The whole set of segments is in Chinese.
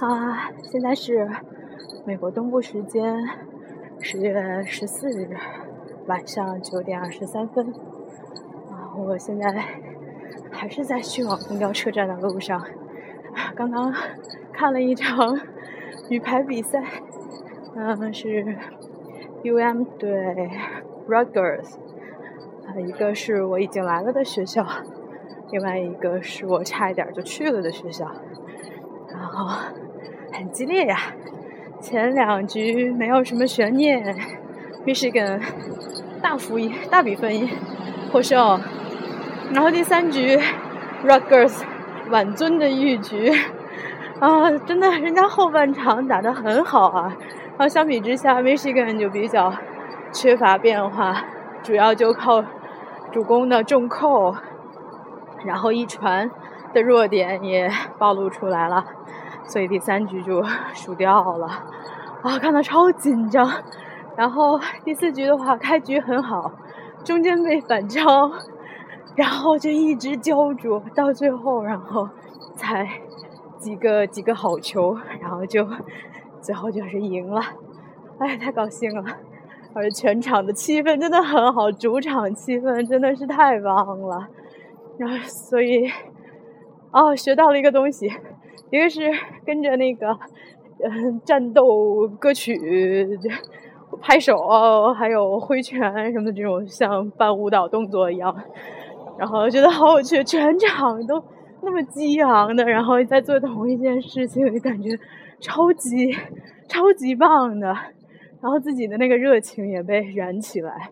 啊，现在是美国东部时间十月十四日晚上九点二十三分。啊，我现在还是在去往公交车站的路上。刚刚看了一场女排比赛，嗯，是 UM 对 Rutgers。啊，一个是我已经来了的学校，另外一个是我差一点就去了的学校。然后很激烈呀，前两局没有什么悬念，Michigan 大幅赢、大比分获胜。然后第三局，Rutgers 晚尊的一局，啊，真的，人家后半场打得很好啊。然后相比之下，Michigan 就比较缺乏变化，主要就靠主攻的重扣，然后一传的弱点也暴露出来了。所以第三局就 输掉了，啊，看得超紧张。然后第四局的话，开局很好，中间被反超，然后就一直焦灼到最后，然后才几个几个好球，然后就最后就是赢了。哎，太高兴了！而全场的气氛真的很好，主场气氛真的是太棒了。然后所以，哦，学到了一个东西。一个是 跟着那个，嗯，战斗歌曲拍手，还有挥拳什么的这种，像扮舞蹈动作一样，然后觉得好有趣，全场都那么激昂的，然后在做同一件事情，就感觉超级超级棒的，然后自己的那个热情也被燃起来。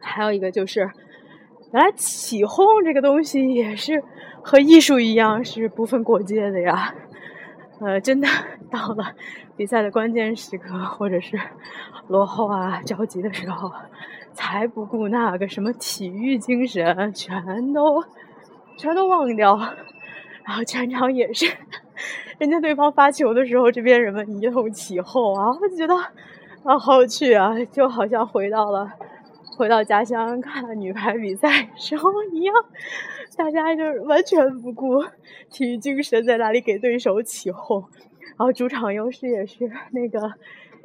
还有一个就是，原来起哄这个东西也是。和艺术一样是不分国界的呀，呃，真的到了比赛的关键时刻，或者是落后啊、着急的时候，才不顾那个什么体育精神，全都全都忘掉，然后全场也是，人家对方发球的时候，这边人们一通起哄啊，我就觉得啊，好有趣啊，就好像回到了。回到家乡看女排比赛时候一样，大家就是完全不顾体育精神，在那里给对手起哄。然后主场优势也是那个，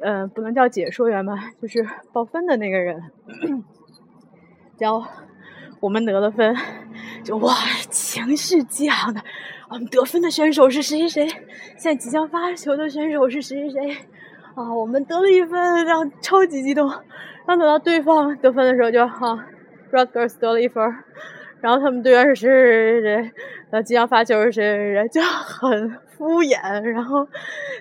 嗯，不能叫解说员吧，就是报分的那个人。然后我们得了分，就哇，情绪激昂的。我们得分的选手是谁谁谁？现在即将发球的选手是谁谁谁？啊，我们得了一分，然后超级激动。当等到对方得分的时候，就哈，Rutgers 得了一分，然后他们队员是谁谁谁谁，然后即将发球是谁谁谁，就很敷衍，然后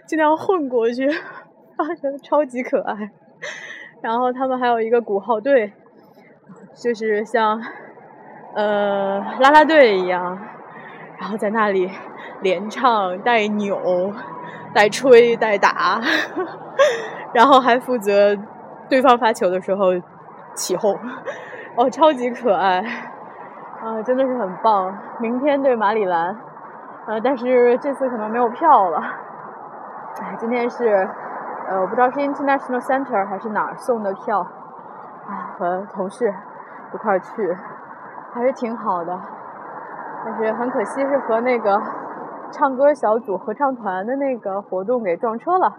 尽量混过去，啊，觉得超级可爱。然后他们还有一个鼓号队，就是像呃啦啦队一样，然后在那里连唱带扭带吹带打，然后还负责。对方发球的时候起哄，哦，超级可爱啊，真的是很棒。明天对马里兰，呃，但是这次可能没有票了。哎，今天是呃，我不知道是 International Center 还是哪儿送的票，啊，和同事一块儿去，还是挺好的。但是很可惜是和那个唱歌小组合唱团的那个活动给撞车了，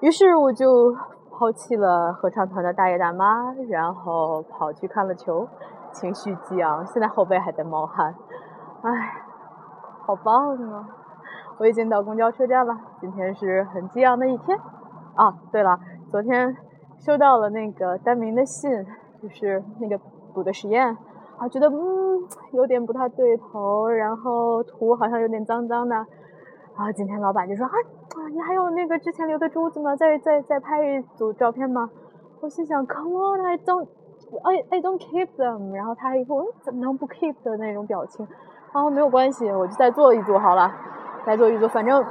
于是我就。抛弃了合唱团的大爷大妈，然后跑去看了球，情绪激昂，现在后背还在冒汗，唉，好棒啊！我已经到公交车站了，今天是很激昂的一天。啊，对了，昨天收到了那个单名的信，就是那个补的实验，啊，觉得嗯有点不太对头，然后图好像有点脏脏的。然后今天老板就说啊，你还有那个之前留的珠子吗？再再再拍一组照片吗？我心想，Come on，I don't I I don't keep them。然后他一副怎么能不 keep 的那种表情。然后没有关系，我就再做一组好了，再做一组，反正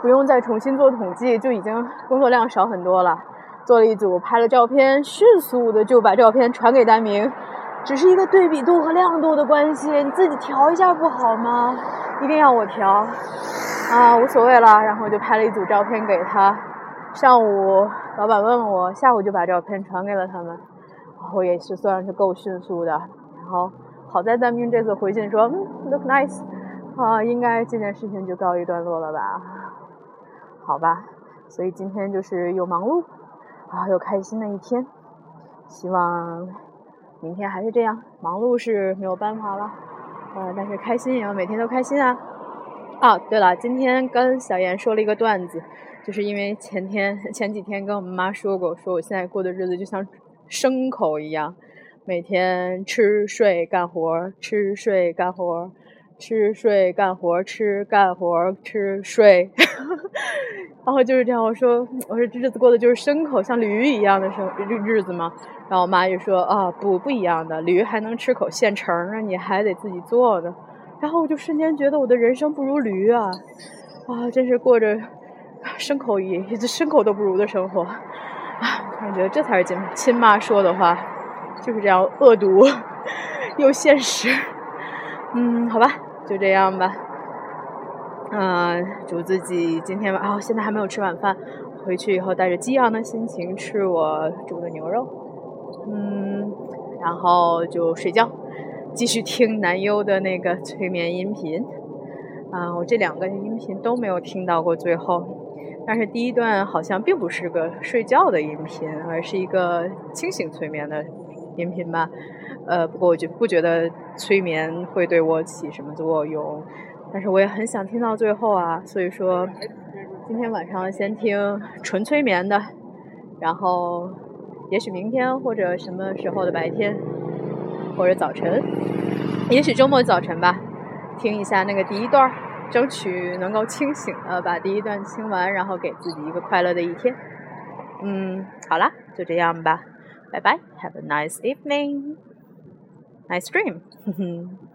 不用再重新做统计，就已经工作量少很多了。做了一组，拍了照片，迅速的就把照片传给丹明。只是一个对比度和亮度的关系，你自己调一下不好吗？一定要我调？啊，无所谓了，然后就拍了一组照片给他。上午老板问我，下午就把照片传给了他们。我也是算是够迅速的。然后好在单兵这次回信说，嗯，look nice，啊，应该这件事情就告一段落了吧？好吧，所以今天就是又忙碌，啊，又开心的一天。希望明天还是这样，忙碌是没有办法了，呃，但是开心也要每天都开心啊。哦，对了，今天跟小严说了一个段子，就是因为前天前几天跟我们妈说过，说我现在过的日子就像牲口一样，每天吃睡干活，吃睡干活。吃睡干活，吃干活，吃睡，然后就是这样。我说，我说这日子过的就是牲口，像驴一样的生日日子吗？然后我妈就说啊，不不一样的，驴还能吃口现成啊，你还得自己做呢。然后我就瞬间觉得我的人生不如驴啊，啊，真是过着牲口一牲口都不如的生活啊！突然觉得这才是亲亲妈说的话，就是这样恶毒又现实。嗯，好吧，就这样吧。嗯，祝自己今天晚哦，现在还没有吃晚饭，回去以后带着激昂的心情吃我煮的牛肉。嗯，然后就睡觉，继续听男优的那个催眠音频。啊，我这两个音频都没有听到过最后，但是第一段好像并不是个睡觉的音频，而是一个清醒催眠的音频吧。呃，不过我就不觉得催眠会对我起什么作用，但是我也很想听到最后啊，所以说今天晚上先听纯催眠的，然后也许明天或者什么时候的白天或者早晨，也许周末早晨吧，听一下那个第一段，争取能够清醒的把第一段听完，然后给自己一个快乐的一天。嗯，好啦，就这样吧，拜拜，Have a nice evening. Nice dream.